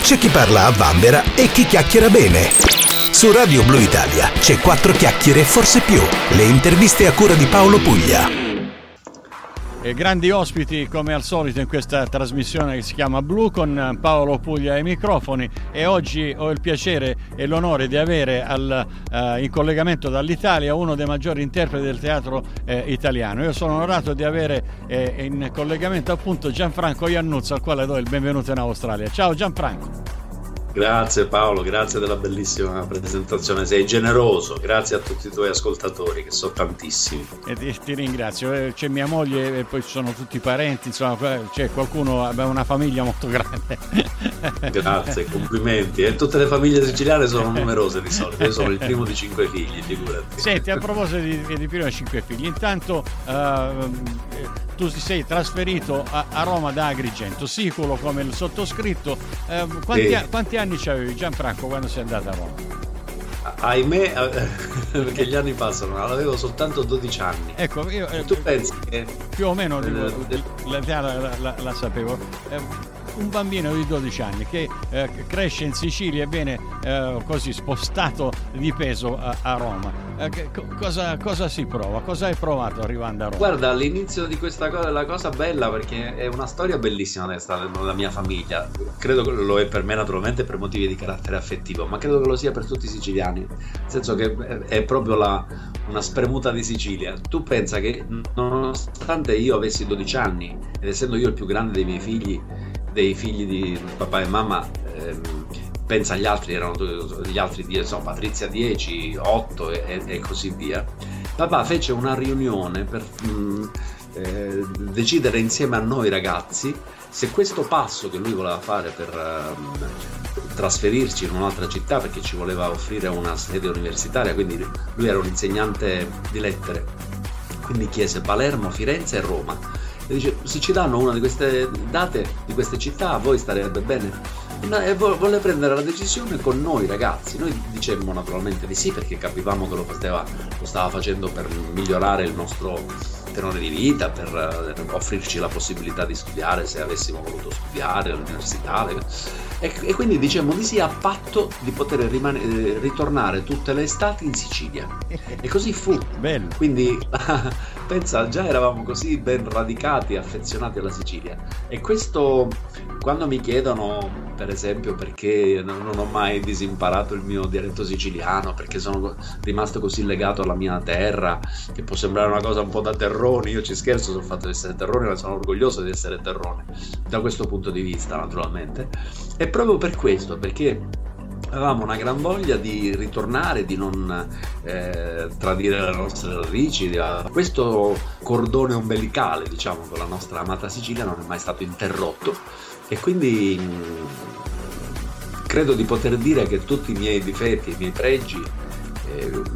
c'è chi parla a vanvera e chi chiacchiera bene. Su Radio Blue Italia c'è quattro chiacchiere e forse più. Le interviste a cura di Paolo Puglia. E grandi ospiti come al solito in questa trasmissione che si chiama Blu con Paolo Puglia ai microfoni e oggi ho il piacere e l'onore di avere al, uh, in collegamento dall'Italia uno dei maggiori interpreti del teatro eh, italiano. Io sono onorato di avere eh, in collegamento appunto Gianfranco Iannuzzo al quale do il benvenuto in Australia. Ciao Gianfranco. Grazie Paolo, grazie della bellissima presentazione, sei generoso, grazie a tutti i tuoi ascoltatori che sono tantissimi. E ti, ti ringrazio, eh, c'è mia moglie e poi ci sono tutti i parenti, insomma c'è qualcuno, abbiamo una famiglia molto grande. Grazie, complimenti. E tutte le famiglie siciliane sono numerose di solito, io sono il primo di cinque figli, figurati. Senti, a proposito di, di primo di cinque figli, intanto... Uh, tu ti sei trasferito a, a, Roma da Agrigento, sicuro come il sottoscritto. Eh, quanti, sì. quanti, anni avevi Gianfranco quando sei andato a Roma? Ahimè, eh, perché gli anni passano, avevo soltanto 12 anni. Ecco, io, eh, tu pensi che... Più o meno eh, la, la, la, la, sapevo. Un bambino di 12 anni che eh, cresce in Sicilia e viene eh, così spostato di peso a, a Roma. Eh, cosa, cosa, si prova? Cosa hai provato arrivando a Roma? Guarda, all'inizio di questa cosa è la cosa bella perché è una storia bellissima della mia famiglia. Credo che lo è per me naturalmente per motivi di carattere affettivo, ma credo che lo sia per tutti i siciliani. Nel senso che è proprio la, una spremuta di Sicilia. Tu pensa che nonostante io avessi 12 anni ed essendo io il più grande dei miei figli, dei figli di papà e mamma ehm, pensa agli altri, erano gli altri so, Patrizia 10, 8 e, e, così via. Papà fece una riunione per mh, mm, eh, decidere insieme a noi ragazzi se questo passo che lui voleva fare per uh, trasferirci in un'altra città perché ci voleva offrire una sede universitaria, quindi lui era un insegnante di lettere, quindi chiese Palermo, Firenze e Roma e dice se ci danno una di queste date di queste città a voi starebbe bene. E volle prendere la decisione con noi ragazzi. Noi dicemmo naturalmente di sì perché capivamo che lo, faceva, lo stava facendo per migliorare il nostro tenore di vita per eh, offrirci la possibilità di studiare se avessimo voluto studiare all'università e, e quindi dicemmo di sì a patto di poter rimane, eh, ritornare tutte le estati in Sicilia. E così fu. Bello. Quindi pensa, già eravamo così ben radicati, affezionati alla Sicilia. E questo, quando mi chiedono, per esempio, perché non ho mai disimparato il mio dialetto siciliano, perché sono rimasto così legato alla mia terra, che può sembrare una cosa un po' da terroni, io ci scherzo sul fatto di essere terrone, ma sono orgoglioso di essere terrone, da questo punto di vista, naturalmente. E proprio per questo, perché avevamo una gran voglia di ritornare, di non eh, tradire le nostre radici. Questo cordone ombelicale, diciamo, con la nostra amata Sicilia non è mai stato interrotto e quindi mm, credo di poter dire che tutti i miei difetti, i miei pregi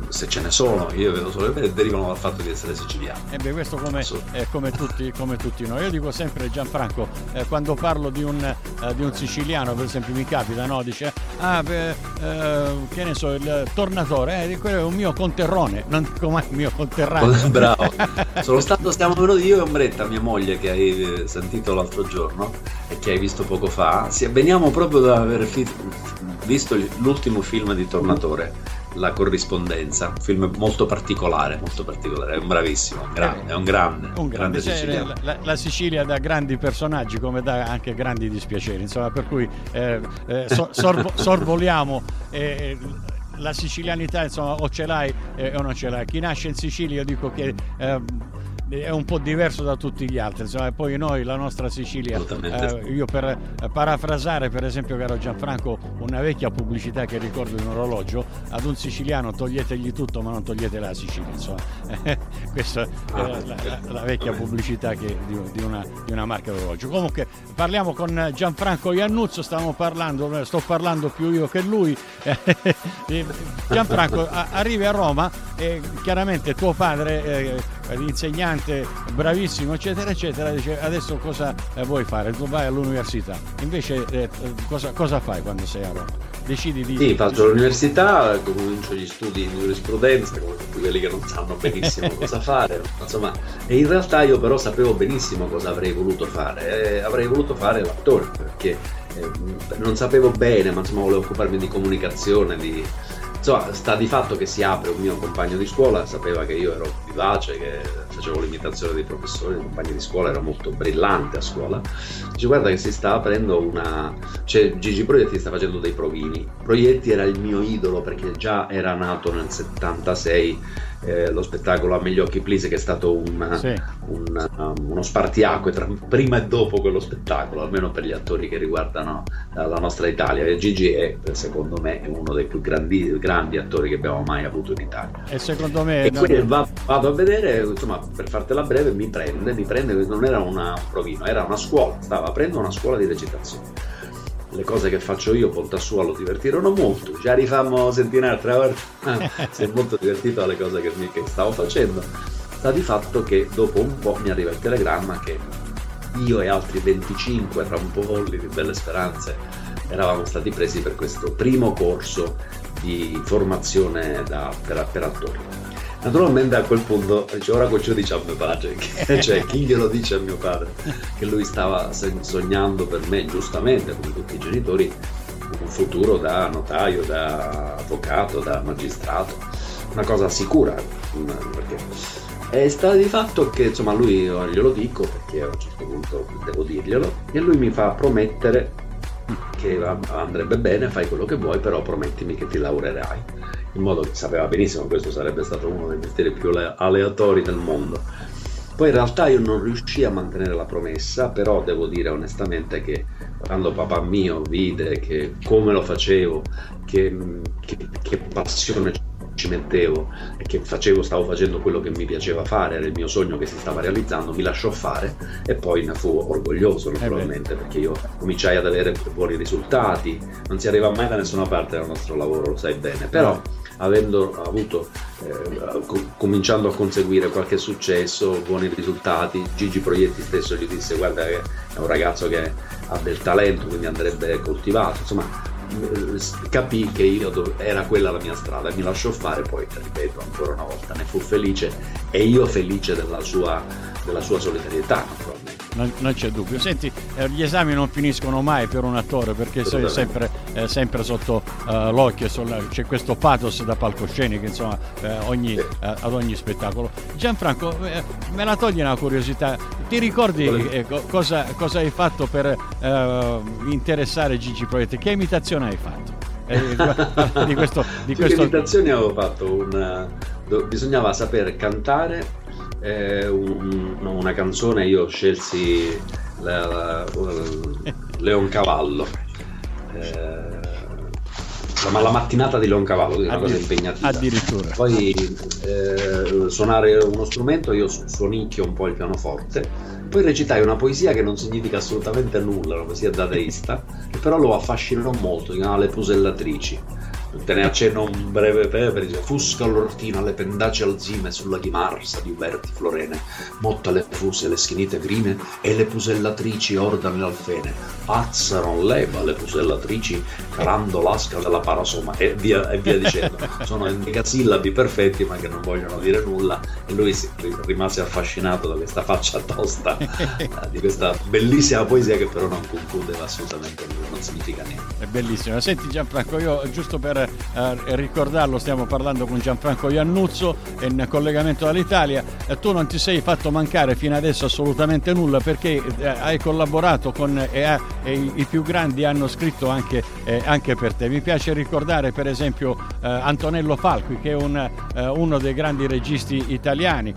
se ce ne sono, io vedo solo che derivano dal fatto di essere siciliano. E beh, questo come, eh, come, tutti, come, tutti, noi. Io dico sempre, Gianfranco, eh, quando parlo di un, eh, di un, siciliano, per esempio, mi capita, no? Dice, ah, beh, eh, che ne so, il tornatore, eh, quello è un mio conterrone, non dico mai un mio conterraneo. Bravo. Sono stato, stiamo venuti io e Ombretta, mia moglie, che hai eh, sentito l'altro giorno e che hai visto poco fa. Sì, veniamo proprio da aver visto l'ultimo film di Tornatore la corrispondenza, un film molto particolare, molto particolare, è un bravissimo, un grande, è un grande, un grande, grande cioè, la, la, Sicilia dà grandi personaggi come dà anche grandi dispiaceri, insomma, per cui eh, eh, so, sorvo, sorvoliamo eh, la sicilianità, insomma, o ce l'hai eh, o non ce l'hai. Chi nasce in Sicilia, io dico che ehm, è un po' diverso da tutti gli altri. Insomma, poi noi, la nostra Sicilia, eh, io per parafrasare per esempio, caro Gianfranco, una vecchia pubblicità che ricordo di un orologio, ad un siciliano toglietegli tutto ma non togliete la Sicilia. Insomma. Questa è la, la, la, vecchia pubblicità che, di, di, una, di, una, marca d'orologio. Comunque parliamo con Gianfranco Iannuzzo, stiamo parlando, sto parlando più io che lui. Gianfranco, arrivi a Roma e chiaramente tuo padre... Eh, l'insegnante bravissimo, eccetera, eccetera, dice adesso cosa eh, vuoi fare? Tu vai all'università. Invece eh, cosa, cosa, fai quando sei a Roma? Decidi di... Sì, faccio l'università, comincio gli studi in giurisprudenza, come tutti quelli che non sanno benissimo cosa fare, insomma, e in realtà io però sapevo benissimo cosa avrei voluto fare. Eh, avrei voluto fare l'attore, perché eh, non sapevo bene, ma insomma volevo occuparmi di comunicazione, di, insomma sta di fatto che si apre un mio compagno di scuola, sapeva che io ero vivace, che facevo l'imitazione dei professori, i compagni di scuola, ero molto brillante a scuola, dice guarda che si sta aprendo una, cioè Gigi Proietti sta facendo dei provini, Proietti era il mio idolo perché già era nato nel 76 eh, lo spettacolo A me gli occhi please che è stato un, sì. un, um, uno spartiacque tra prima e dopo quello spettacolo almeno per gli attori che riguardano la nostra Italia. E Gigi è secondo me uno dei più grandi, grandi attori che abbiamo mai avuto in Italia. E secondo me e quindi va, vado a vedere insomma per fartela breve mi prende mi prende non era una, un provino era una scuola stava aprendo una scuola di recitazione le cose che faccio io, Ponta Sua, lo divertirono molto. Già rifammo sentire un'altra volta. Ah, si è molto divertito alle cose che, che stavo facendo. Sta di fatto che dopo un po' mi arriva il telegramma che io e altri 25 rampolli di belle speranze eravamo stati presi per questo primo corso di formazione da, per, per attori Naturalmente a quel punto dice ora cosa dice a mio padre, cioè chi glielo dice a mio padre? Che lui stava sognando per me giustamente come tutti i genitori un futuro da notaio, da avvocato, da magistrato, una cosa sicura perché e sta di fatto che insomma lui glielo dico perché a un certo punto devo dirglielo e lui mi fa promettere che andrebbe bene, fai quello che vuoi, però promettimi che ti laureerai in modo che sapeva benissimo che questo sarebbe stato uno dei mestieri più aleatori del mondo. Poi in realtà io non riuscii a mantenere la promessa, però devo dire onestamente che quando papà mio vide che come lo facevo, che, che, che passione ci mettevo e che facevo, stavo facendo quello che mi piaceva fare, era il mio sogno che si stava realizzando, mi lasciò fare e poi ne fu orgoglioso eh naturalmente eh perché io cominciai ad avere buoni risultati, non si arriva mai da nessuna parte dal nostro lavoro, lo sai bene, però avendo avuto, eh, cominciando a conseguire qualche successo, buoni risultati, Gigi Proietti stesso gli disse guarda che è un ragazzo che ha del talento, quindi andrebbe coltivato, insomma eh, capì che io dove, era quella la mia strada, mi lasciò fare, poi ripeto ancora una volta, ne fu felice e io felice della sua, della sua solidarietà naturalmente. Non, non c'è dubbio. Senti, eh, gli esami non finiscono mai per un attore perché sei sempre, eh, sempre sotto uh, l'occhio, c'è questo pathos da palcoscenico, insomma, eh, ogni, eh, ad ogni spettacolo. Gianfranco, eh, me la togli una curiosità, ti ricordi cosa, cosa, hai fatto per interessare Gigi Proietti? Che imitazione hai fatto? di questo, di questo... Che imitazioni avevo fatto? Una... Bisognava saper cantare eh, un, una canzone io scelsi la, la, Leon Cavallo eh, ma la mattinata di Leon Cavallo che è una cosa impegnativa. addirittura. Poi eh, suonare uno strumento io suonicchio un po' il pianoforte poi recitai una poesia che non significa assolutamente nulla una poesia dadaista che però lo affascinò molto si chiama Le Pusellatrici te ne accenno un breve pepe, dice Fusca l'ortina, le pendaci alzime sulla ghimarsa di Uberti Florene, motta le fuse, le schinite grine e le pusellatrici ordano l'alfene, pazzano leva le pusellatrici calando l'asca della parasoma e via, e via dicendo. Sono endecasillabi perfetti ma che non vogliono dire nulla e lui si, rimase affascinato da questa faccia tosta, eh, di questa bellissima poesia che però non concludeva assolutamente nulla, non significa niente. È bellissimo. Senti Gianfranco, io giusto per eh, ricordarlo, stiamo parlando con Gianfranco Iannuzzo in collegamento dall'Italia. Eh, tu non ti sei fatto mancare fino adesso assolutamente nulla perché eh, hai collaborato con e, e i, più grandi hanno scritto anche, eh, anche, per te. Mi piace ricordare per esempio eh, Antonello Falqui che è un, eh, uno dei grandi registi italiani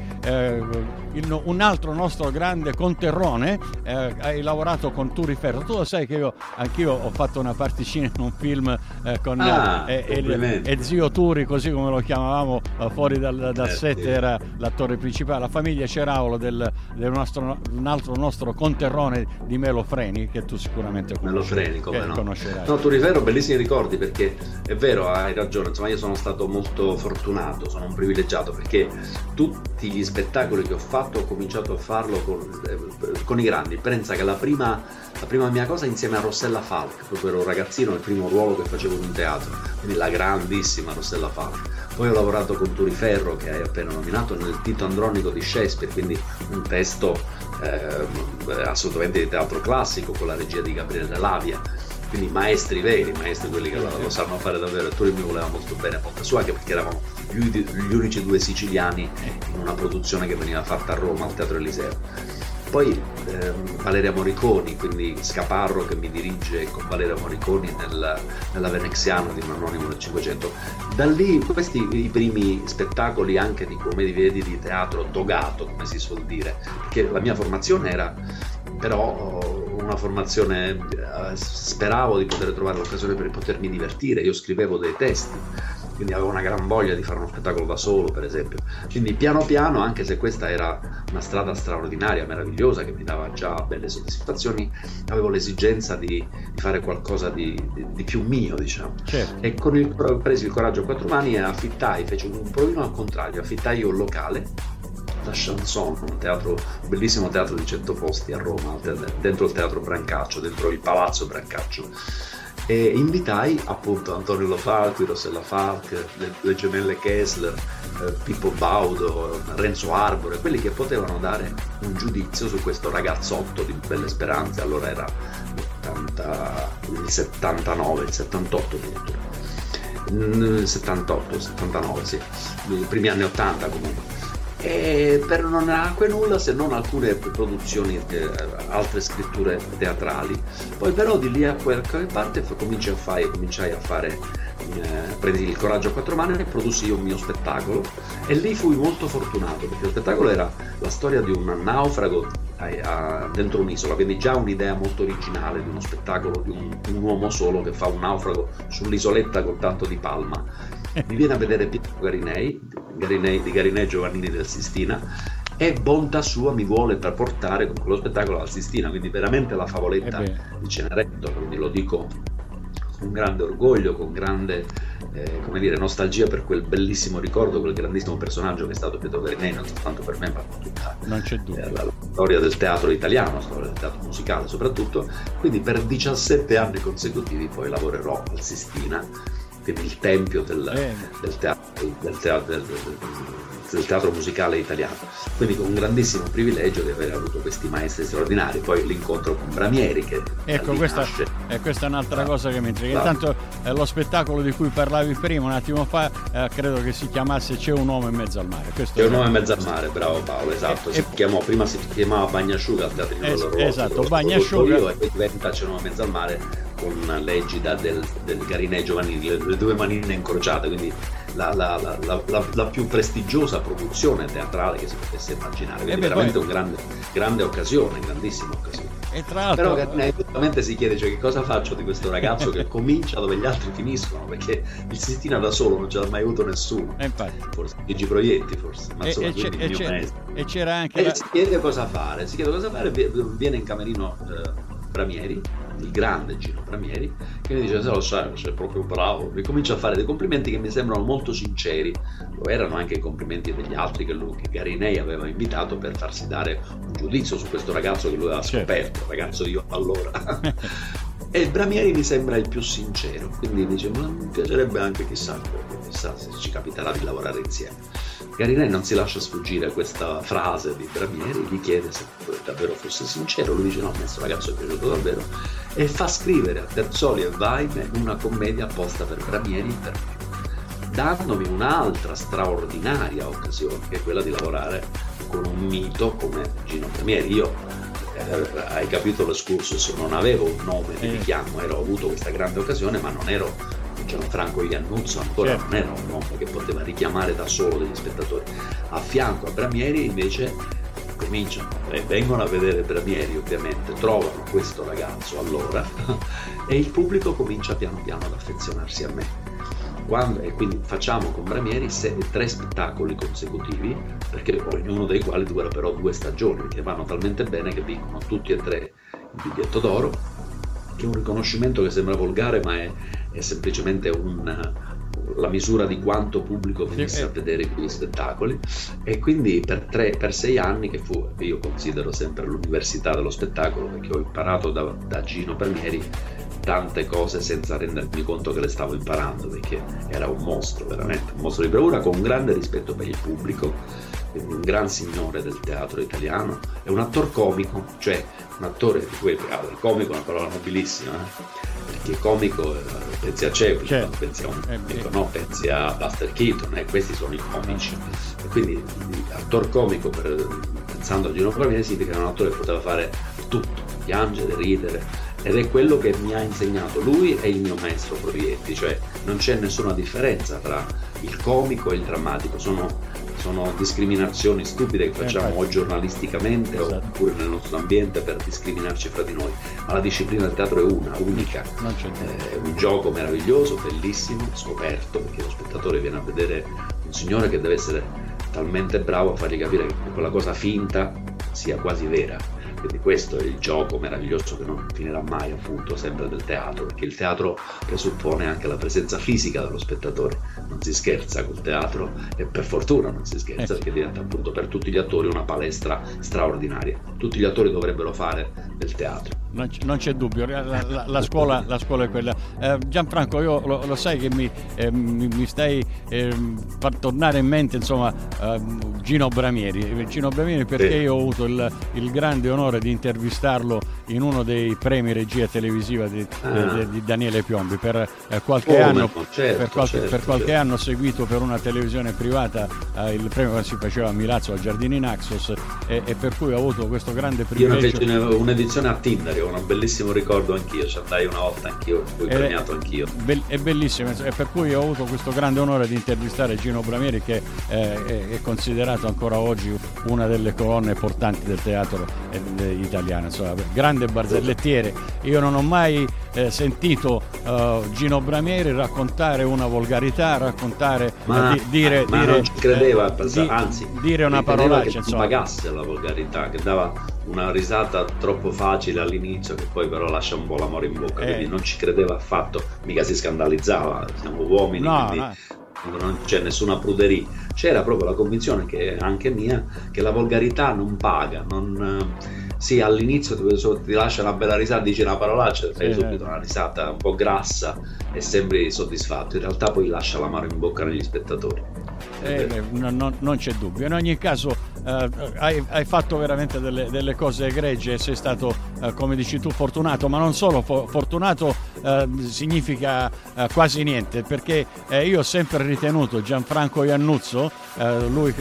il, un altro nostro grande conterrone, eh, hai lavorato con Turi Ferro. Tu lo sai che io anch'io ho fatto una particina in un film eh, con ah, eh, e, zio Turi, così come lo chiamavamo eh, fuori dal, dal eh, set, era l'attore principale. La famiglia Ceraulo del, del nostro, un altro nostro conterrone di Melo Freni, che tu sicuramente conosci, Freni, come no. conoscerai. No, Turi Ferro, bellissimi ricordi perché è vero, hai ragione. Insomma, io sono stato molto fortunato, sono un privilegiato perché tutti gli spettacoli che ho fatto fatto ho cominciato a farlo con, eh, con i grandi. Pensa che la prima, la prima, mia cosa insieme a Rossella Falk, proprio ero un ragazzino, il primo ruolo che facevo in un teatro, quindi la grandissima Rossella Falk. Poi ho lavorato con Turi Ferro, che hai appena nominato, nel Tito Andronico di Shakespeare, quindi un testo eh, assolutamente di teatro classico con la regia di Gabriele Lavia quindi maestri veri, maestri quelli che lo, sanno fare davvero. E Turin mi voleva molto bene a Ponte Sua, anche perché eravamo gli, gli unici due siciliani in una produzione che veniva fatta a Roma al Teatro Eliseo. Poi ehm, Valeria Moriconi, quindi Scaparro che mi dirige con Valeria Moriconi nel, nella Veneziano di un anonimo del 500. Da lì questi i primi spettacoli anche di come di teatro dogato, come si suol dire, perché la mia formazione era però una formazione, eh, speravo di poter trovare l'occasione per potermi divertire, io scrivevo dei testi quindi avevo una gran voglia di fare uno spettacolo da solo, per esempio. Quindi piano piano, anche se questa era una strada straordinaria, meravigliosa, che mi dava già belle soddisfazioni, avevo l'esigenza di, di fare qualcosa di, di, di, più mio, diciamo. Certo. E con il, presi il coraggio a quattro mani e affittai, feci un provino al contrario, affittai un locale la Chanson, un, teatro, un bellissimo teatro di cento posti a Roma, dentro il teatro Brancaccio, dentro il palazzo Brancaccio e invitai appunto Antonio Lo Falco, Rossella Falk, le, le gemelle Kessler, eh, Pippo Baudo, Renzo Arbore, quelli che potevano dare un giudizio su questo ragazzotto di belle speranze, allora era 80, il 79, il 78 addirittura. 78, 79, sì, i primi anni 80 comunque e per non nacque nulla se non alcune produzioni, eh, altre scritture teatrali. Poi però di lì a qualche parte cominciai a fare, cominciai a fare eh, prendi il coraggio a quattro mani e produssi io un mio spettacolo e lì fui molto fortunato perché lo spettacolo era la storia di un naufrago a, a, dentro un'isola, quindi già un'idea molto originale di uno spettacolo di un, un uomo solo che fa un naufrago sull'isoletta con tanto di palma mi viene a vedere Pietro Garinei, Garinei di Garinei Giovannini del Sistina. E bontà sua mi vuole per portare con quello spettacolo al Sistina, quindi veramente la favoletta eh di Cenerentola, quindi lo dico con grande orgoglio, con grande eh, come dire, nostalgia per quel bellissimo ricordo, quel grandissimo personaggio che è stato Pietro Garinei, non soltanto per me, ma per tutta eh, la, la, storia del teatro italiano, la storia del teatro musicale soprattutto. Quindi per 17 anni consecutivi poi lavorerò al Sistina il tempio del, del, teatro, del, teatro, del, teatro, musicale italiano. Quindi con un grandissimo privilegio di aver avuto questi maestri straordinari. Poi l'incontro con Bramieri che... Ecco, questa. Eh, questa è un'altra ah, cosa che mi intriga. Intanto eh, lo spettacolo di cui parlavi prima un attimo fa, eh, credo che si chiamasse C'è un uomo in mezzo al mare. Questo C'è un uomo in mezzo al mare, bravo Paolo, esatto. Si chiamò, prima si chiamava Bagnasciuga al teatro di es- Esatto, Bagnasciuga. E poi diventa C'è un uomo in mezzo al mare con l'egida del, del Garinè Giovanni, le, due manine incrociate, quindi la, la, la, la, più prestigiosa produzione teatrale che si potesse immaginare. Quindi eh veramente una grande, grande occasione, grandissima occasione. E tra l'altro... Però effettivamente si chiede cioè, che cosa faccio di questo ragazzo che comincia dove gli altri finiscono, perché il Sistina da solo non ce l'ha mai avuto nessuno. E infatti. Forse Gigi Proietti, forse. Ma insomma, e, c'è, e, c'era anche... E si chiede cosa fare, si chiede cosa fare, viene in camerino eh, Bramieri, il grande Gino Bramieri, che mi dice: Se lo sai, sei proprio bravo. Mi comincia a fare dei complimenti che mi sembrano molto sinceri. Lo erano anche i complimenti degli altri che, lui, che Garinei aveva invitato per farsi dare un giudizio su questo ragazzo che lui aveva certo. scoperto, ragazzo io allora. e Bramieri mi sembra il più sincero, quindi dice: Ma mi piacerebbe anche, chissà, chissà se ci capiterà di lavorare insieme. Garinei non si lascia sfuggire questa frase di Bramieri, gli chiede se davvero fosse sincero, lui dice no, a questo ragazzo è piaciuto davvero e fa scrivere a Terzoli e Vaime una commedia apposta per Bramieri e per me, dandomi un'altra straordinaria occasione che è quella di lavorare con un mito come Gino Bramieri. Io eh, hai capito l'escursus, non avevo un nome di richiamo, ero, ho avuto questa grande occasione, ma non ero Gianfranco Iannuzzo ancora certo. non era un nome che poteva richiamare da solo degli spettatori. A fianco a Bramieri invece cominciano e vengono a vedere Bramieri ovviamente, trovano questo ragazzo allora e il pubblico comincia piano piano ad affezionarsi a me. Quando, e quindi facciamo con Bramieri se, tre spettacoli consecutivi, perché ognuno dei quali dura però due stagioni, che vanno talmente bene che vincono tutti e tre il biglietto d'oro, che è un riconoscimento che sembra volgare ma è, è semplicemente un, la misura di quanto pubblico venisse a vedere quegli spettacoli e quindi per, tre, per sei anni che fu, io considero sempre l'università dello spettacolo perché ho imparato da, da Gino Palmieri tante cose senza rendermi conto che le stavo imparando perché era un mostro veramente, un mostro di bravura con un grande rispetto per il pubblico un gran signore del teatro italiano è un attore comico cioè un attore di quel il comico è una parola nobilissima eh? Perché comico eh, pensi a Chaplin, certo. pensi a un eh, comico, no? pensi a Buster Keaton, e questi sono i comici. E quindi attor comico, per, pensando a Gino Provine, significa che un attore che poteva fare tutto, piangere, ridere, ed è quello che mi ha insegnato lui e il mio maestro Provietti, cioè non c'è nessuna differenza tra il comico e il drammatico, sono, sono discriminazioni stupide che facciamo eh, o giornalisticamente esatto. oppure nel nostro ambiente per discriminarci fra di noi, ma la disciplina del teatro è una, unica, è un gioco meraviglioso, bellissimo, scoperto, perché lo spettatore viene a vedere un signore che deve essere talmente bravo a fargli capire che quella cosa finta sia quasi vera questo è il gioco meraviglioso che non finirà mai, appunto, sempre del teatro, perché il teatro presuppone anche la presenza fisica dello spettatore. Non si scherza col teatro e per fortuna non si scherza, eh. perché diventa appunto per tutti gli attori una palestra straordinaria. Tutti gli attori dovrebbero fare del teatro non, c- non c'è dubbio, la, la, la, scuola, la, scuola, è quella. Eh, Gianfranco, io lo, lo, sai che mi, eh, mi, mi stai eh, far tornare in mente insomma, ehm, Gino Bramieri. Gino Bramieri perché sì. io ho avuto il, il, grande onore di intervistarlo in uno dei premi regia televisiva di, ah. di, di Daniele Piombi. Per eh, qualche, oh, anno, certo, per qualche, certo, per qualche certo. anno ho seguito per una televisione privata eh, il premio che si faceva a Milazzo al Giardini Naxos e, e, per cui ho avuto questo grande privilegio. Io feci un'edizione a Tinder ho un bellissimo ricordo anch'io, ci andai una volta anch'io, fui è, premiato anch'io. Be- è bellissimo, e per cui ho avuto questo grande onore di intervistare Gino Bramieri che eh, è, considerato ancora oggi una delle colonne portanti del teatro eh, italiano, insomma, grande barzellettiere. Io non ho mai eh, sentito uh, Gino Bramieri raccontare una volgarità, raccontare, ma, di, dire, ma dire, non ci credeva, eh, di, anzi, dire una parolaccia. Che insomma. pagasse la volgarità, che dava una risata troppo facile all'inizio che poi però lascia un po' l'amore in bocca, eh. quindi non ci credeva affatto, mica si scandalizzava, siamo uomini, no, quindi no. non c'è nessuna pruderia. C'era proprio la convinzione che anche mia che la volgarità non paga, non sì, all'inizio ti, ti, lascia una bella risata, dici una parolaccia, fai sì, subito una risata un po' grassa e sembri soddisfatto. In realtà poi lascia l'amaro in bocca negli spettatori. Eh, beh, no, non c'è dubbio. In ogni caso eh, hai, hai, fatto veramente delle, delle cose egregie, sei stato, eh, come dici tu, fortunato, ma non solo, fo- fortunato eh, significa eh, quasi niente, perché eh, io ho sempre ritenuto Gianfranco Iannuzzo, eh, lui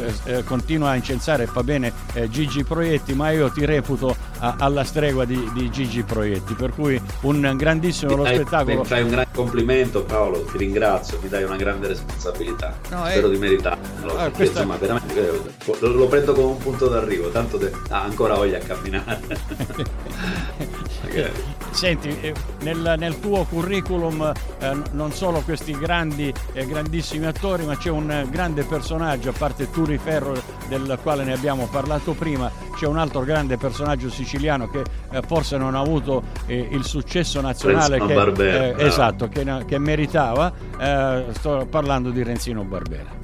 continua a incensare, fa bene Gigi Proietti, ma io ti reputo alla stregua di, di, Gigi Proietti, per cui un grandissimo lo spettacolo. Mi fai un grande complimento Paolo, ti ringrazio, mi dai una grande responsabilità, no, spero di meritarlo, ah, questa... insomma veramente lo, lo prendo come un punto d'arrivo, tanto de... ah, ancora voglia a camminare. Senti, eh, nel, nel, tuo curriculum eh, non solo questi grandi e eh, grandissimi attori, ma c'è un grande personaggio, a parte Turi Ferro del quale ne abbiamo parlato prima, c'è un altro grande personaggio siciliano che eh, forse non ha avuto eh, il successo nazionale che, Barbera, eh, esatto, che, che meritava. sto parlando di Renzino Barbera.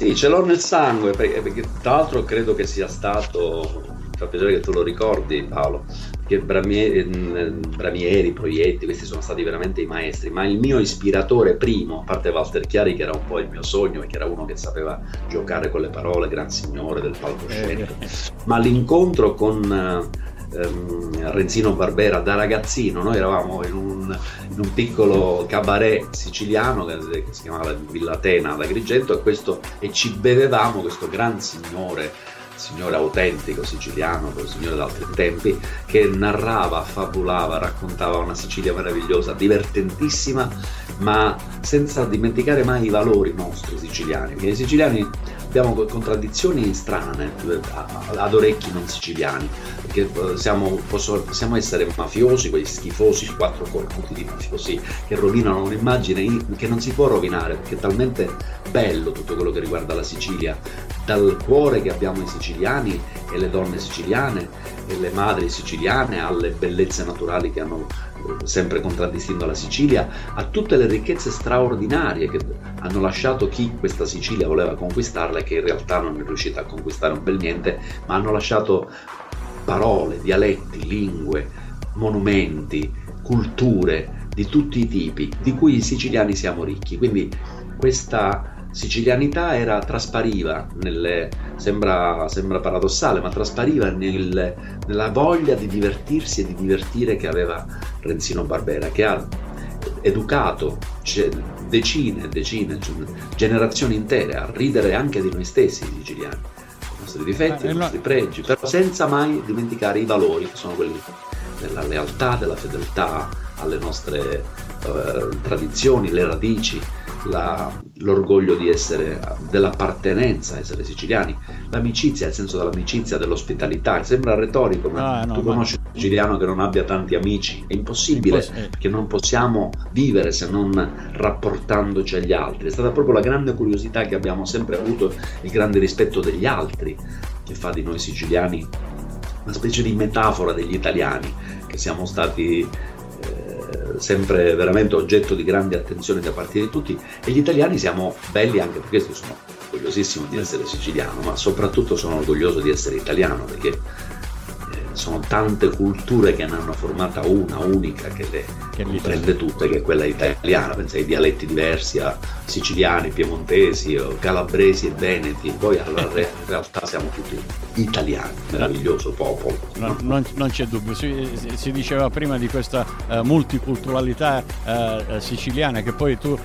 Sì, ce l'ho nel sangue, perché, perché tra l'altro credo che sia stato, mi fa piacere che tu lo ricordi Paolo, che Bramieri, Bramieri, Proietti, questi sono stati veramente i maestri, ma il mio ispiratore primo, a parte Walter Chiari che era un po' il mio sogno, perché era uno che sapeva giocare con le parole, gran signore del palcoscenico, eh. ma l'incontro con ehm, Renzino Barbera da ragazzino, noi eravamo in un, in un piccolo cabaret siciliano che, che, si chiamava Villa Atena ad Agrigento e, questo, e ci bevevamo questo gran signore signore autentico siciliano, quel signore d'altri tempi, che narrava, fabulava, raccontava una Sicilia meravigliosa, divertentissima, ma senza dimenticare mai i valori nostri siciliani. I siciliani abbiamo contraddizioni strane ad orecchi non siciliani, perché eh, siamo, possiamo essere mafiosi, quei schifosi quattro cornuti di mafiosi che rovinano un'immagine che non si può rovinare, perché è talmente bello tutto quello che riguarda la Sicilia, dal cuore che abbiamo i siciliani e le donne siciliane e le madri siciliane alle bellezze naturali che hanno sempre contraddistinto la Sicilia, a tutte le ricchezze straordinarie che hanno lasciato chi questa Sicilia voleva conquistarla e che in realtà non è riuscita a conquistare un bel niente, ma hanno lasciato parole, dialetti, lingue, monumenti, culture di tutti i tipi, di cui i siciliani siamo ricchi. Quindi questa sicilianità era, traspariva, nelle, sembra, sembra, paradossale, ma traspariva nel, nella voglia di divertirsi e di divertire che aveva Renzino Barbera, che ha educato decine e decine, generazioni intere a ridere anche di noi stessi siciliani, i nostri difetti, eh, i nostri no. pregi, però senza mai dimenticare i valori che sono quelli della lealtà, della fedeltà alle nostre eh, tradizioni, le radici, la, l'orgoglio di essere, dell'appartenenza, essere siciliani, l'amicizia, il senso dell'amicizia, dell'ospitalità. Sembra retorico, ma ah, no, tu ma... conosci un siciliano che non abbia tanti amici? È impossibile, Imposs- eh. perché non possiamo vivere se non rapportandoci agli altri. È stata proprio la grande curiosità che abbiamo sempre avuto, il grande rispetto degli altri, che fa di noi siciliani una specie di metafora degli italiani, che siamo stati sempre veramente oggetto di grande attenzione da parte di tutti e gli italiani siamo belli anche per questo, sono orgogliosissimo di essere siciliano, ma soprattutto sono orgoglioso di essere italiano perché sono tante culture che ne hanno formata una unica che le prende tutte, che è quella italiana, pensa ai dialetti diversi, a siciliani, piemontesi, calabresi e veneti, poi in realtà siamo tutti italiani, meraviglioso popolo. No, non, non, c'è dubbio, si, si, diceva prima di questa uh, multiculturalità uh, siciliana che poi tu uh,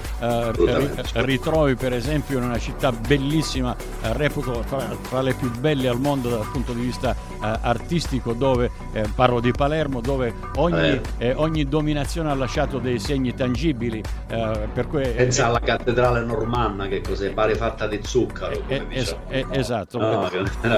ritrovi per esempio in una città bellissima, reputo fra, fra, le più belle al mondo dal punto di vista artistico dove parlo di Palermo, dove ogni, eh, ogni, dominazione ha lasciato dei segni tangibili. Eh, per cui, Pensa eh, alla cattedrale normanna, che cos'è? Pare fatta di zucchero. Eh, es- no. Esatto, no,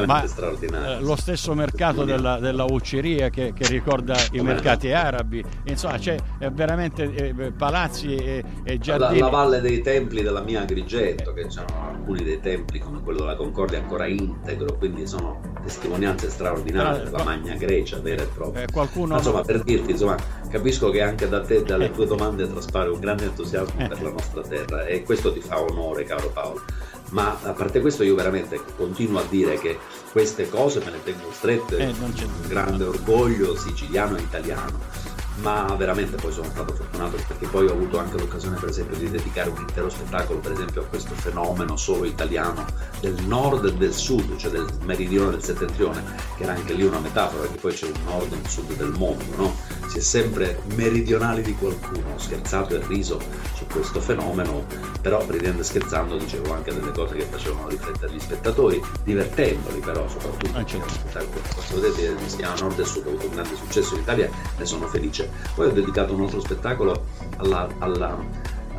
ma, straordinario. lo stesso mercato della, della ucceria che, che ricorda i mercati arabi, insomma c'è veramente palazzi e, e giardini. La, la, valle dei templi della mia Agrigento, che sono alcuni dei templi come quello della Concordia ancora integro, quindi sono testimonianze straordinarie della Magna Grecia vera e propria. Eh, qualcuno... insomma, per dirti, insomma, capisco che anche da te, dalle tue domande, traspare un grande entusiasmo per la nostra terra e questo ti fa onore, caro Paolo. Ma a parte questo, io veramente continuo a dire che queste cose me le tengo strette, eh, con grande orgoglio siciliano e italiano ma veramente poi sono stato fortunato perché poi ho avuto anche l'occasione per esempio di dedicare un intero spettacolo per esempio a questo fenomeno solo italiano del nord e del sud, cioè del meridione del settentrione, che era anche lì una metafora perché poi c'è un nord e un sud del mondo, no? Si è sempre meridionali di qualcuno, ho scherzato e riso su questo fenomeno, però ridendo e scherzando dicevo anche delle cose che facevano riflettere gli spettatori, divertendoli però soprattutto. Ah, certo. Posso vedere si chiama Nord e Sud, ha avuto un grande successo in Italia, ne sono felice poi ho dedicato un altro spettacolo alla, alla,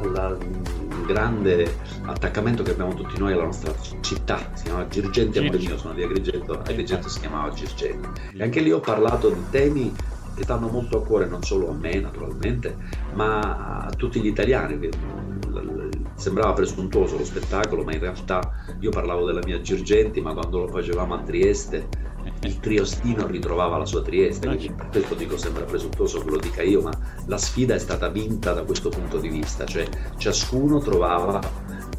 alla grande attaccamento che abbiamo tutti noi alla nostra città, si chiama Girgenti Amore mio, sono di Agrigento, Agrigento si chiamava Girgenti. E anche lì ho parlato di temi che stanno molto a cuore non solo a me naturalmente, ma a tutti gli italiani. Sembrava presuntuoso lo spettacolo, ma in realtà io parlavo della mia Girgenti, ma quando lo facevamo a Trieste il triostino ritrovava la sua Trieste, quindi per questo dico sembra presuntuoso che lo dica io, ma la sfida è stata vinta da questo punto di vista, cioè ciascuno trovava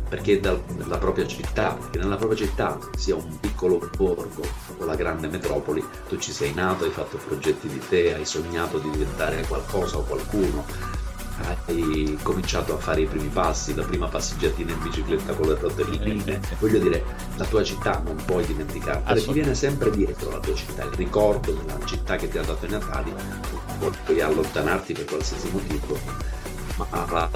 perché dalla propria città, perché nella propria città sia un piccolo borgo o la grande metropoli, tu ci sei nato, hai fatto progetti di te, hai sognato di diventare qualcosa o qualcuno, hai cominciato a fare i primi passi, la prima passeggiatina in bicicletta con le rotelline. Voglio dire, la tua città non puoi dimenticarla, perché viene sempre dietro la tua città, il ricordo della città che ti ha dato i Natali, puoi allontanarti per qualsiasi motivo ma la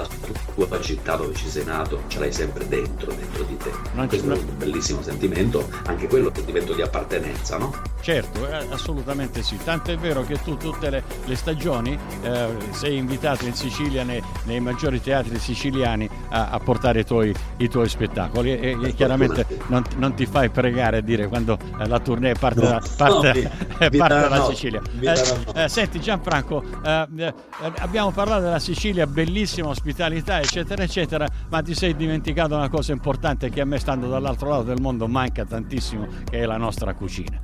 tua città dove ci sei nato ce l'hai sempre dentro, dentro di te. Non Questo è un bellissimo sentimento, anche quello che diventa di appartenenza, no? Certo, eh, assolutamente sì. Tanto è vero che tu tutte le, le stagioni eh, sei invitato in Sicilia nei, nei maggiori teatri siciliani a, a portare i tuoi, i tuoi, spettacoli e, e chiaramente non, non, ti fai pregare a dire quando eh, la tournée parte, no, da, parte, no, vi, parte dalla no, Sicilia. Eh, senti Gianfranco, eh, abbiamo parlato della Sicilia bellissima bellissima ospitalità, eccetera, eccetera, ma ti sei dimenticato una cosa importante che a me, stando dall'altro lato del mondo, manca tantissimo, che è la nostra cucina.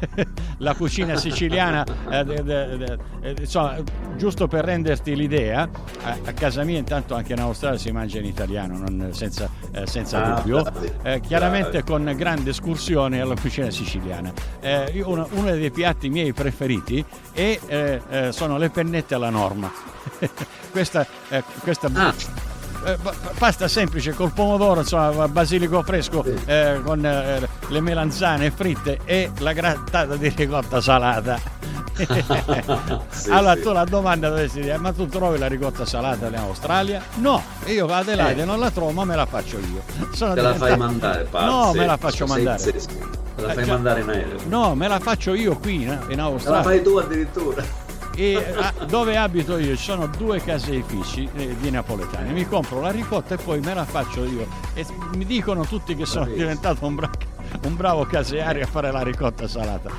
la cucina siciliana, eh, de, de, de, eh, insomma, giusto per renderti l'idea, a, a, casa mia intanto anche in Australia si mangia in italiano, non, senza, eh, senza ah, dubbio, eh, chiaramente con grande escursione alla cucina siciliana. Eh, uno, uno, dei piatti miei preferiti è, eh, sono le pennette alla norma. questa, eh, questa... Ah eh, pasta semplice col pomodoro, insomma, basilico fresco eh, con eh, le melanzane fritte e la grattata di ricotta salata. sì, allora sì. tu la domanda dovresti dire ma tu trovi la ricotta salata in Australia? no io a Adelaide eh. non la trovo ma me la faccio io Sono te diventato... la fai mandare Pazzi. no me la faccio mandare Te la fai mandare in aereo no me la faccio io qui in Australia la fai tu addirittura e a, dove abito io sono due caseifici eh, di napoletani. Mi compro la ricotta e poi me la faccio io. E mi dicono tutti che sono diventato un bracco un bravo caseario a fare la ricotta salata.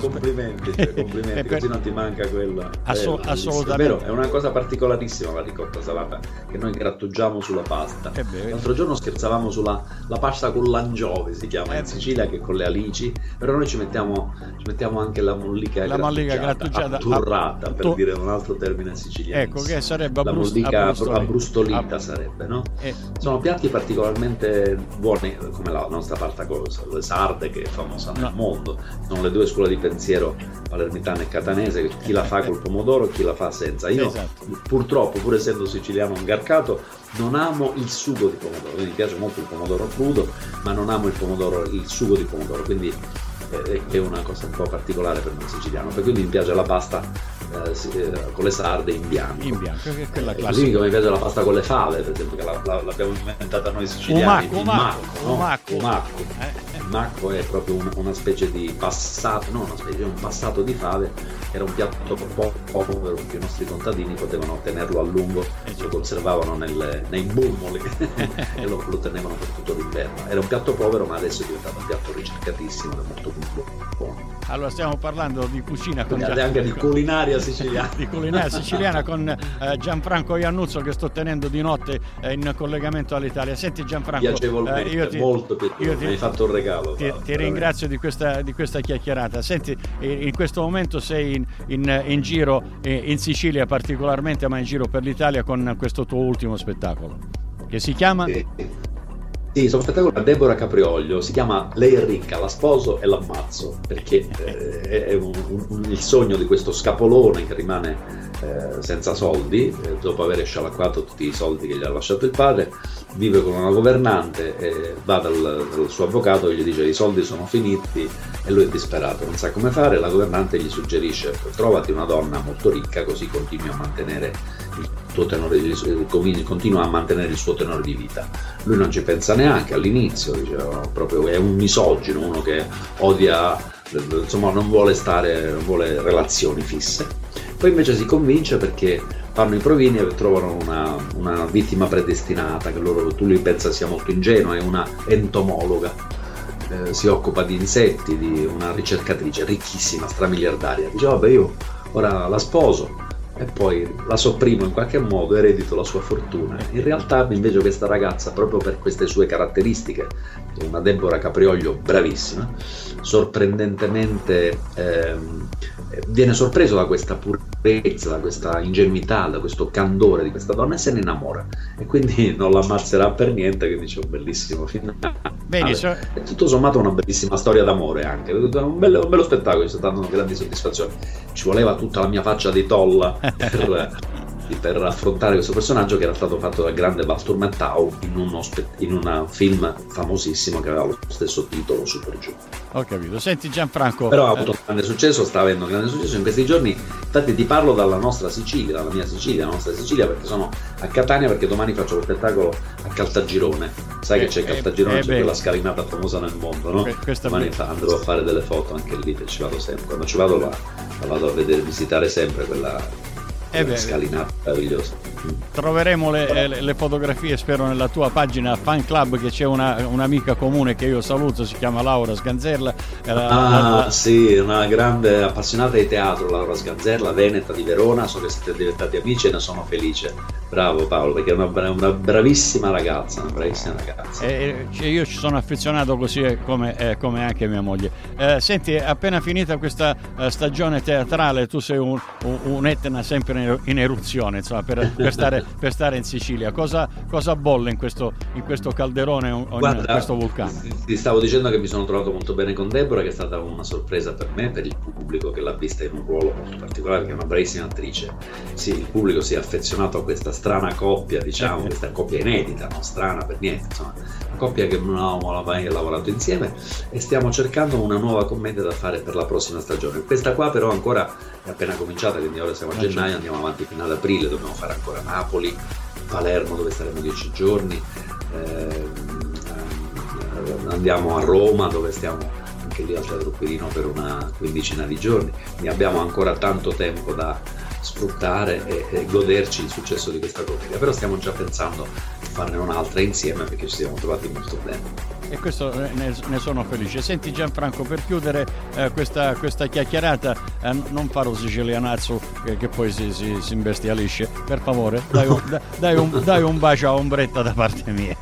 Complimenti, cioè, complimenti, per... così non ti manca quella. Assu- Bello, assolutamente. È vero, è una cosa particolarissima la ricotta salata che noi grattugiamo sulla pasta. L'altro giorno scherzavamo sulla la pasta con l'angiovi, si chiama eh in Sicilia, che con le alici, però noi ci mettiamo, ci mettiamo anche la mollica la mollica grattugiata, atturrata, per tu... dire un altro termine siciliano. Ecco, che sarebbe la mollica abbrustolita sarebbe, no? Eh. Sono piatti particolarmente buoni come la nostra pasta con le sarde che è famosa nel mondo. Sono le due scuole di pensiero palermitana e catanese, chi la fa col pomodoro e chi la fa senza. Io esatto. purtroppo, pur essendo siciliano ingarcato, non amo il sugo di pomodoro, mi piace molto il pomodoro crudo, ma non amo il pomodoro, il sugo di pomodoro, quindi eh, è una cosa un po' particolare per me siciliano, per quindi mi piace la pasta eh, eh, con le sarde in bianco. In bianco, che è quella eh, classica. Così come piace la pasta con le fave, per esempio, che la, la, l'abbiamo inventata noi siciliani. Umacco, umacco, umacco. umacco. Eh. Macco è proprio una, una, specie di passato, no, una specie, un passato di fave, era un piatto povero perché i nostri contadini potevano tenerlo a lungo lo conservavano nelle, nei bummoli e lo, lo, tenevano per tutto l'inverno. Era un piatto povero, ma adesso è diventato un piatto ricercatissimo e molto buono. Allora stiamo parlando di cucina con Gian... anche di culinaria siciliana. di culinaria siciliana con eh, Gianfranco Iannuzzo che sto tenendo di notte eh, in collegamento all'Italia. Senti Gianfranco, piacevolmente, eh, io ti, molto piacevole, ti, mi hai fatto un regalo. Ti, ti ringrazio di questa, di questa, chiacchierata. Senti, in questo momento sei in, in, in giro eh, in Sicilia particolarmente, ma in giro per l'Italia con questo tuo ultimo spettacolo che si chiama... Sì. Sì, sono spettacolo a Deborah Caprioglio, si chiama Lei è ricca, la sposo e l'ammazzo, perché eh, è un, un, il sogno di questo scapolone che rimane eh, senza soldi, eh, dopo aver scialacquato tutti i soldi che gli ha lasciato il padre, vive con una governante, eh, va dal, dal, suo avvocato e gli dice i soldi sono finiti e lui è disperato, non sa come fare, la governante gli suggerisce trovati una donna molto ricca così continui a mantenere il tuo tenore di, continua a mantenere il suo tenore di vita. Lui non ci pensa neanche all'inizio, diciamo, proprio, è un misogino, uno che odia, insomma non vuole stare, non vuole relazioni fisse. Poi invece si convince perché fanno i provini e trovano una, una vittima predestinata, che loro, tu lui pensa sia molto ingenua, è una entomologa. Eh, si occupa di insetti, di una ricercatrice ricchissima, stramiliardaria. Dice, vabbè, io ora la sposo, e poi la sopprimo in qualche modo, eredito la sua fortuna. In realtà invece questa ragazza, proprio per queste sue caratteristiche, una Deborah Caprioglio bravissima, sorprendentemente ehm, viene sorpreso da questa purezza, da questa ingenuità, da questo candore di questa donna e se ne innamora. E quindi non l'ammazzerà per niente, quindi c'è un bellissimo finale. Benissimo. È tutto sommato una bellissima storia d'amore anche, un bello, un bello spettacolo, ci sta dando grandi soddisfazioni. Ci voleva tutta la mia faccia di tolla per, per affrontare questo personaggio che era stato fatto dal grande Walter Matthau in, spe- in un film famosissimo che aveva lo stesso titolo Super Giù. Ho capito. Senti Gianfranco. Però ha avuto eh... grande successo, sta avendo grande successo in questi giorni. Infatti ti parlo dalla nostra Sicilia, dalla mia Sicilia, la nostra Sicilia, perché sono a Catania perché domani faccio lo spettacolo a Caltagirone. Sai eh, che c'è eh, Caltagirone, eh, c'è beh. quella scalinata famosa nel mondo, no? domani fa, andrò a fare delle foto anche lì, che ci vado sempre. Quando ci vado la, la vado a vedere, visitare sempre quella eh beh, scalinata meravigliosa. Troveremo le, le, le, fotografie, spero, nella tua pagina fan club che c'è una, un'amica comune che io saluto, si chiama Laura Sganzerla. La, ah, la... sì, una grande appassionata di teatro, Laura Sganzerla, veneta di Verona, so che siete diventati amici e ne sono felice. Bravo Paolo, perché è una, una bravissima ragazza, una bravissima ragazza. Eh, eh io ci sono affezionato così come, eh, come anche mia moglie. Eh, senti, appena finita questa eh, stagione teatrale, tu sei un, un, un Etna sempre in, eruzione insomma, per, per, stare, per, stare, in Sicilia. Cosa, cosa bolle in questo, in questo calderone o in questo vulcano? Ti stavo dicendo che mi sono trovato molto bene con Deborah, che è stata una sorpresa per me, per il pubblico che l'ha vista in un ruolo molto particolare, che è una bravissima attrice. Sì, il pubblico si è affezionato a questa strana coppia, diciamo, eh. questa coppia inedita, non strana per niente, insomma, una coppia che non avevamo mai lavorato insieme e stiamo cercando una nuova commedia da fare per la prossima stagione. Questa qua però ancora è appena cominciata, quindi ora siamo a eh, gennaio, andiamo avanti fino ad aprile, dobbiamo fare ancora Napoli, Palermo dove staremo dieci giorni, eh, andiamo a Roma dove stiamo anche lì al Teatro Quirino per una quindicina di giorni, quindi abbiamo ancora tanto tempo da sfruttare e, e goderci il successo di questa commedia, però stiamo già pensando a farne un'altra insieme perché ci siamo trovati molto bene e questo ne, ne, sono felice. Senti Gianfranco, per chiudere eh, questa, questa, chiacchierata, eh, non farò sicilianazzo che, che poi si, si, si, imbestialisce, per favore, dai un, dai, un, dai un, bacio a Ombretta da parte mia.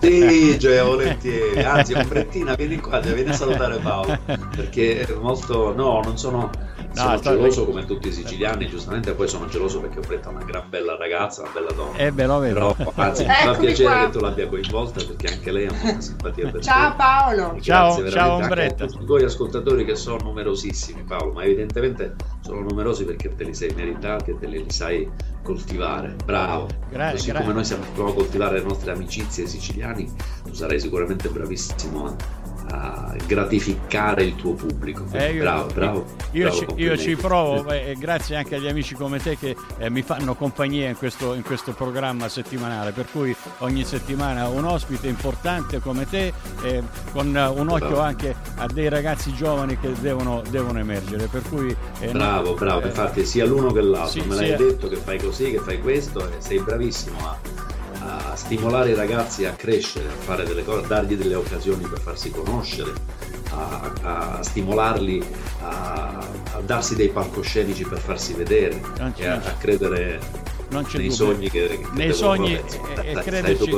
sì, gioia volentieri, anzi Ombrettina vieni qua, vieni a salutare Paolo, perché è molto, no, non sono No, sono geloso come tutti i siciliani, giustamente poi sono geloso perché ho preso una gran bella ragazza, una bella donna. Eh beh, lo vedo. Però, anzi, mi fa piacere qua. che tu l'abbia coinvolta perché anche lei ha molta simpatia per Ciao te. Paolo. Ciao, ciao Ombretta. I tuoi ascoltatori che sono numerosissimi Paolo, ma evidentemente sono numerosi perché te li sei meritati e te li sai coltivare. Bravo. Grazie. Così gra- come noi sappiamo coltivare le nostre amicizie siciliani, tu sarai sicuramente bravissimo a a gratificare il tuo pubblico. Eh, io, bravo, bravo. Io, bravo, ci, io ci, provo e grazie anche agli amici come te che eh, mi fanno compagnia in questo, in questo, programma settimanale, per cui ogni settimana un ospite importante come te, eh, con un occhio bravo. anche a dei ragazzi giovani che devono, devono emergere. Per cui, eh, bravo, bravo, infatti sia l'uno che l'altro, sì, me l'hai sia... detto che fai così, che fai questo sei bravissimo a a stimolare i ragazzi a crescere, a fare delle cose, a dargli delle occasioni per farsi conoscere, a, a stimolarli a, a, darsi dei palcoscenici per farsi vedere e a, a credere non c'è nei dubbio. sogni che, che nei sogni e, e crederci,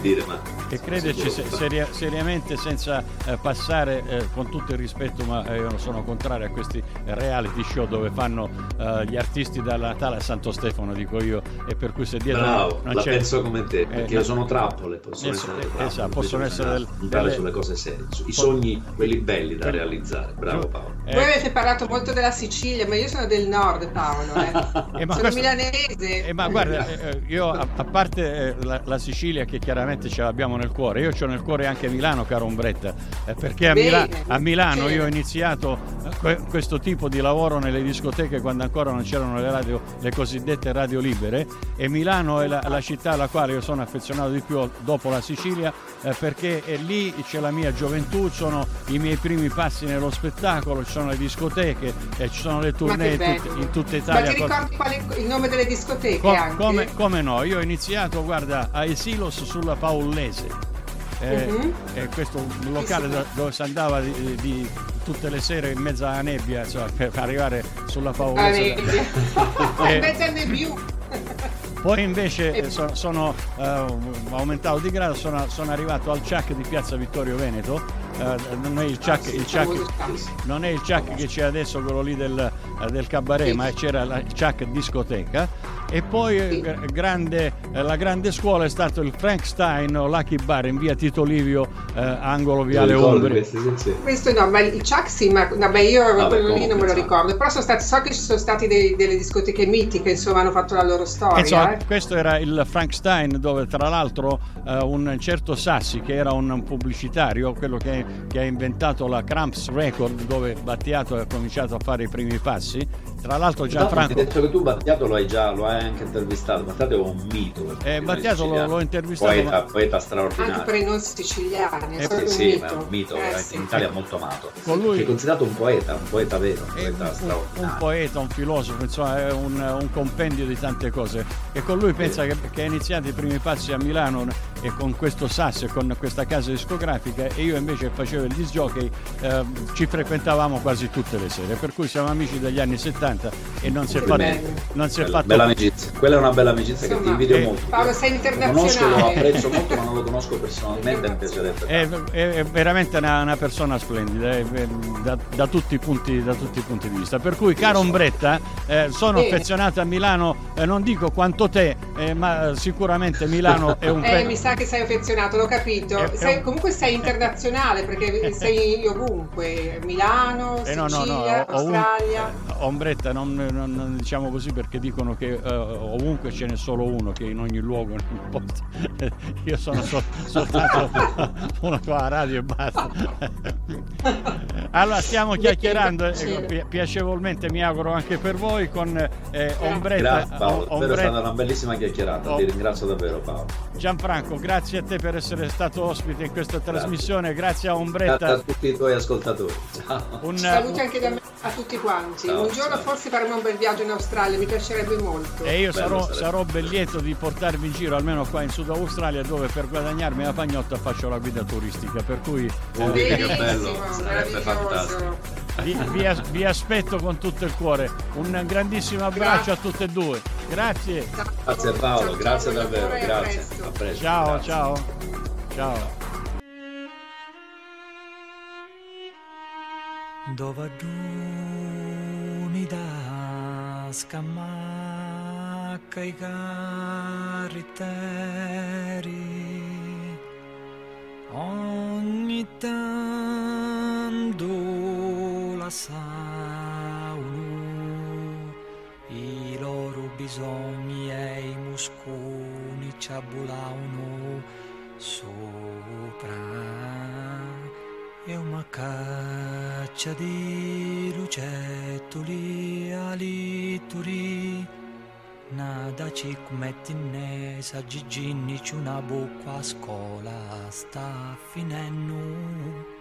dire, ma e crederci se, seria, seriamente senza eh, passare eh, con tutto il rispetto ma eh, io non sono contrario a questi reality show dove fanno eh, gli artisti dal Natale a Santo Stefano dico io e per cui se dietro Bravo, non la c'è penso come te perché eh, sono trappole possono es- essere trappole esatto, possono essere del, delle... sulle cose serie. I sogni quelli belli da realizzare. Bravo Paolo. Voi avete parlato molto della Sicilia ma io sono del nord Paolo eh. sono questo... milanese ma guarda, eh, eh, io a, a parte eh, la, la, Sicilia che chiaramente ce l'abbiamo nel cuore, io ho nel cuore anche Milano, caro Ombretta, perché a, Mila- a Milano io ho iniziato que- questo tipo di lavoro nelle discoteche quando ancora non c'erano le, radio, le cosiddette radio libere e Milano è la, la, città alla quale io sono affezionato di più dopo la Sicilia eh, perché lì c'è la mia gioventù, sono i miei primi passi nello spettacolo, ci sono le discoteche, e ci sono le tournée in, tut- in tutta Italia. Ma ti ricordi qual è il nome delle discoteche? Com- come, come, no? Io ho iniziato, guarda, a Esilos sulla Paullese. Eh, uh-huh. eh, questo locale dove, dove si andava di, di, tutte le sere in mezzo alla nebbia insomma, per arrivare sulla Paullese. in mezzo al nebbiù. Poi invece eh, sono, sono uh, aumentato di grado, sono, sono, arrivato al Chuck di Piazza Vittorio Veneto. Uh, non, è il non è Chuck che c'è adesso, quello lì del, uh, del cabaret, ma c'era il Chuck discoteca e poi sì. Eh, grande, eh, la grande scuola è stato il Frankenstein o Lucky Bar in via Tito Livio, eh, angolo Viale Umbri. Questo no, ma il Chuck sì, ma vabbè, io vabbè, quello lì non me lo ricordo, però sono stati, so che ci sono state delle discoteche mitiche, insomma, hanno fatto la loro storia. Insomma, eh. Questo era il Frankenstein dove tra l'altro eh, un certo Sassi, che era un pubblicitario, quello che, che ha inventato la Cramps Record, dove Battiato ha cominciato a fare i primi passi, tra l'altro Gianfranco... Hai detto che tu Battiato lo hai già, lo hai anche intervistato, Battiato è un mito. Eh, Battiato lo, l'ho intervistato. Poeta, ma... poeta straordinario. Anche per i non siciliani. Eh, sì, sì ma è un mito, eh, sì. in Italia molto amato. Con lui... È considerato un poeta, un poeta vero, un poeta un, straordinario. Un poeta, un filosofo, insomma è un, un, compendio di tante cose. E con lui pensa che, che ha iniziato i primi passi a Milano e con questo SAS e con questa casa discografica e io invece facevo il disc jockey, eh, ci frequentavamo quasi tutte le sere, per cui siamo amici dagli anni 70 e non si è fatto... Non si è bella, fatto... bella amicizia, quella è una bella amicizia Insomma, che ti invidio eh, molto. Paolo sei internazionale. Lo conosco, lo apprezzo molto, ma non lo conosco personalmente, mi piacerebbe. È, è, veramente una, una persona splendida, è, da, da, tutti punti, da, tutti i punti, di vista. Per cui, caro Ombretta, eh, sono sì. affezionato a Milano, eh, non dico quanto te, eh, ma sicuramente Milano è un... Eh, mi sa che sei affezionato, l'ho capito. È, sei, un... Comunque sei internazionale perché sei ovunque, Milano, Sicilia, no, no, no, Australia. Ombretta, non, non, non, diciamo così perché dicono che uh, ovunque ce n'è solo uno, che in ogni luogo. Io sono so, soltanto uno qua a radio e basta. allora stiamo chiacchierando eh, piacevolmente, mi auguro anche per voi, con eh, Ombretta. Grazie Paolo, Ombretta. è stata una bellissima chiacchierata, oh. ti ringrazio davvero Paolo. Gianfranco, grazie a te per essere stato ospite in questa trasmissione, grazie, grazie a Ombretta. Grazie a tutti i tuoi ascoltatori. Ciao. Un, Saluti anche da me a tutti quanti. Ciao, un giorno ciao. Forse faremo un bel viaggio in Australia, mi piacerebbe molto. E io sarò, sarò ben lieto di portarvi in giro, almeno qua in Sud Australia, dove per guadagnarmi la pagnotta faccio la guida turistica. Per cui eh, che bello, sarebbe fantastico. Vi, vi, as- vi, aspetto con tutto il cuore. Un grandissimo abbraccio a tutte e due. Grazie. Grazie Paolo, ciao, grazie ciao, davvero, grazie. A presto. Ciao, grazie. ciao. Ciao. Dove da scamacca i carritteri ogni tanto la saunu i loro bisogni e i musconi ci abbulavano sopra. E una caccia di lucettoli lituri Nada ci cummettine sa giginni c'è una bocca a scuola sta finendo.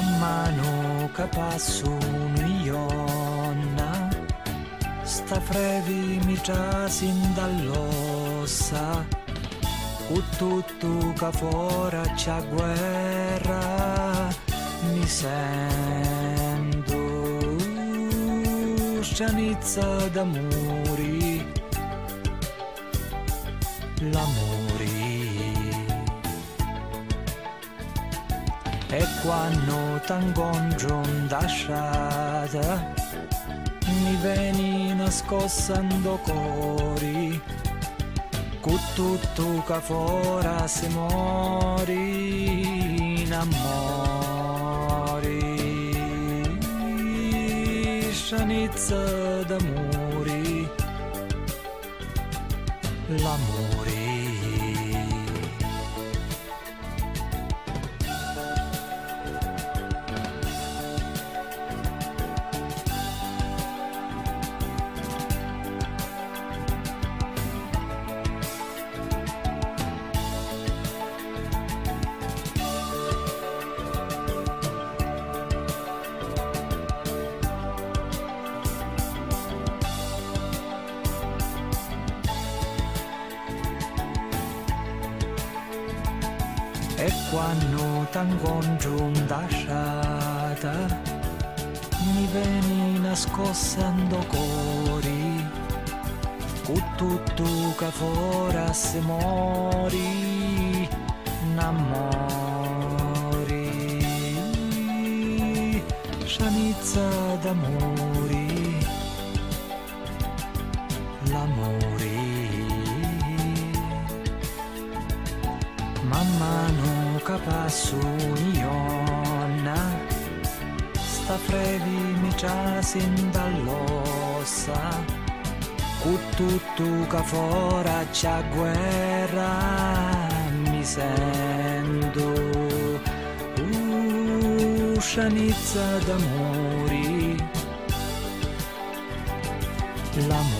Man mano che passo un'ionna, sta frevi mi trasin dall'ossa, con tutto che fuori c'è guerra, mi sento stranizza d'amori, l'amore. Quando t'incontro da strada mi veni nascostando cori con tutto che fora si mori in amori stranizza d'amori l'amore fora se mori n'amori scianizza d'amori l'amore man mano che passo ionna sta frevi mi ciasin dall'ossa. cu tutto fora c'è guerra mi sento uscianizza d'amori. L'amore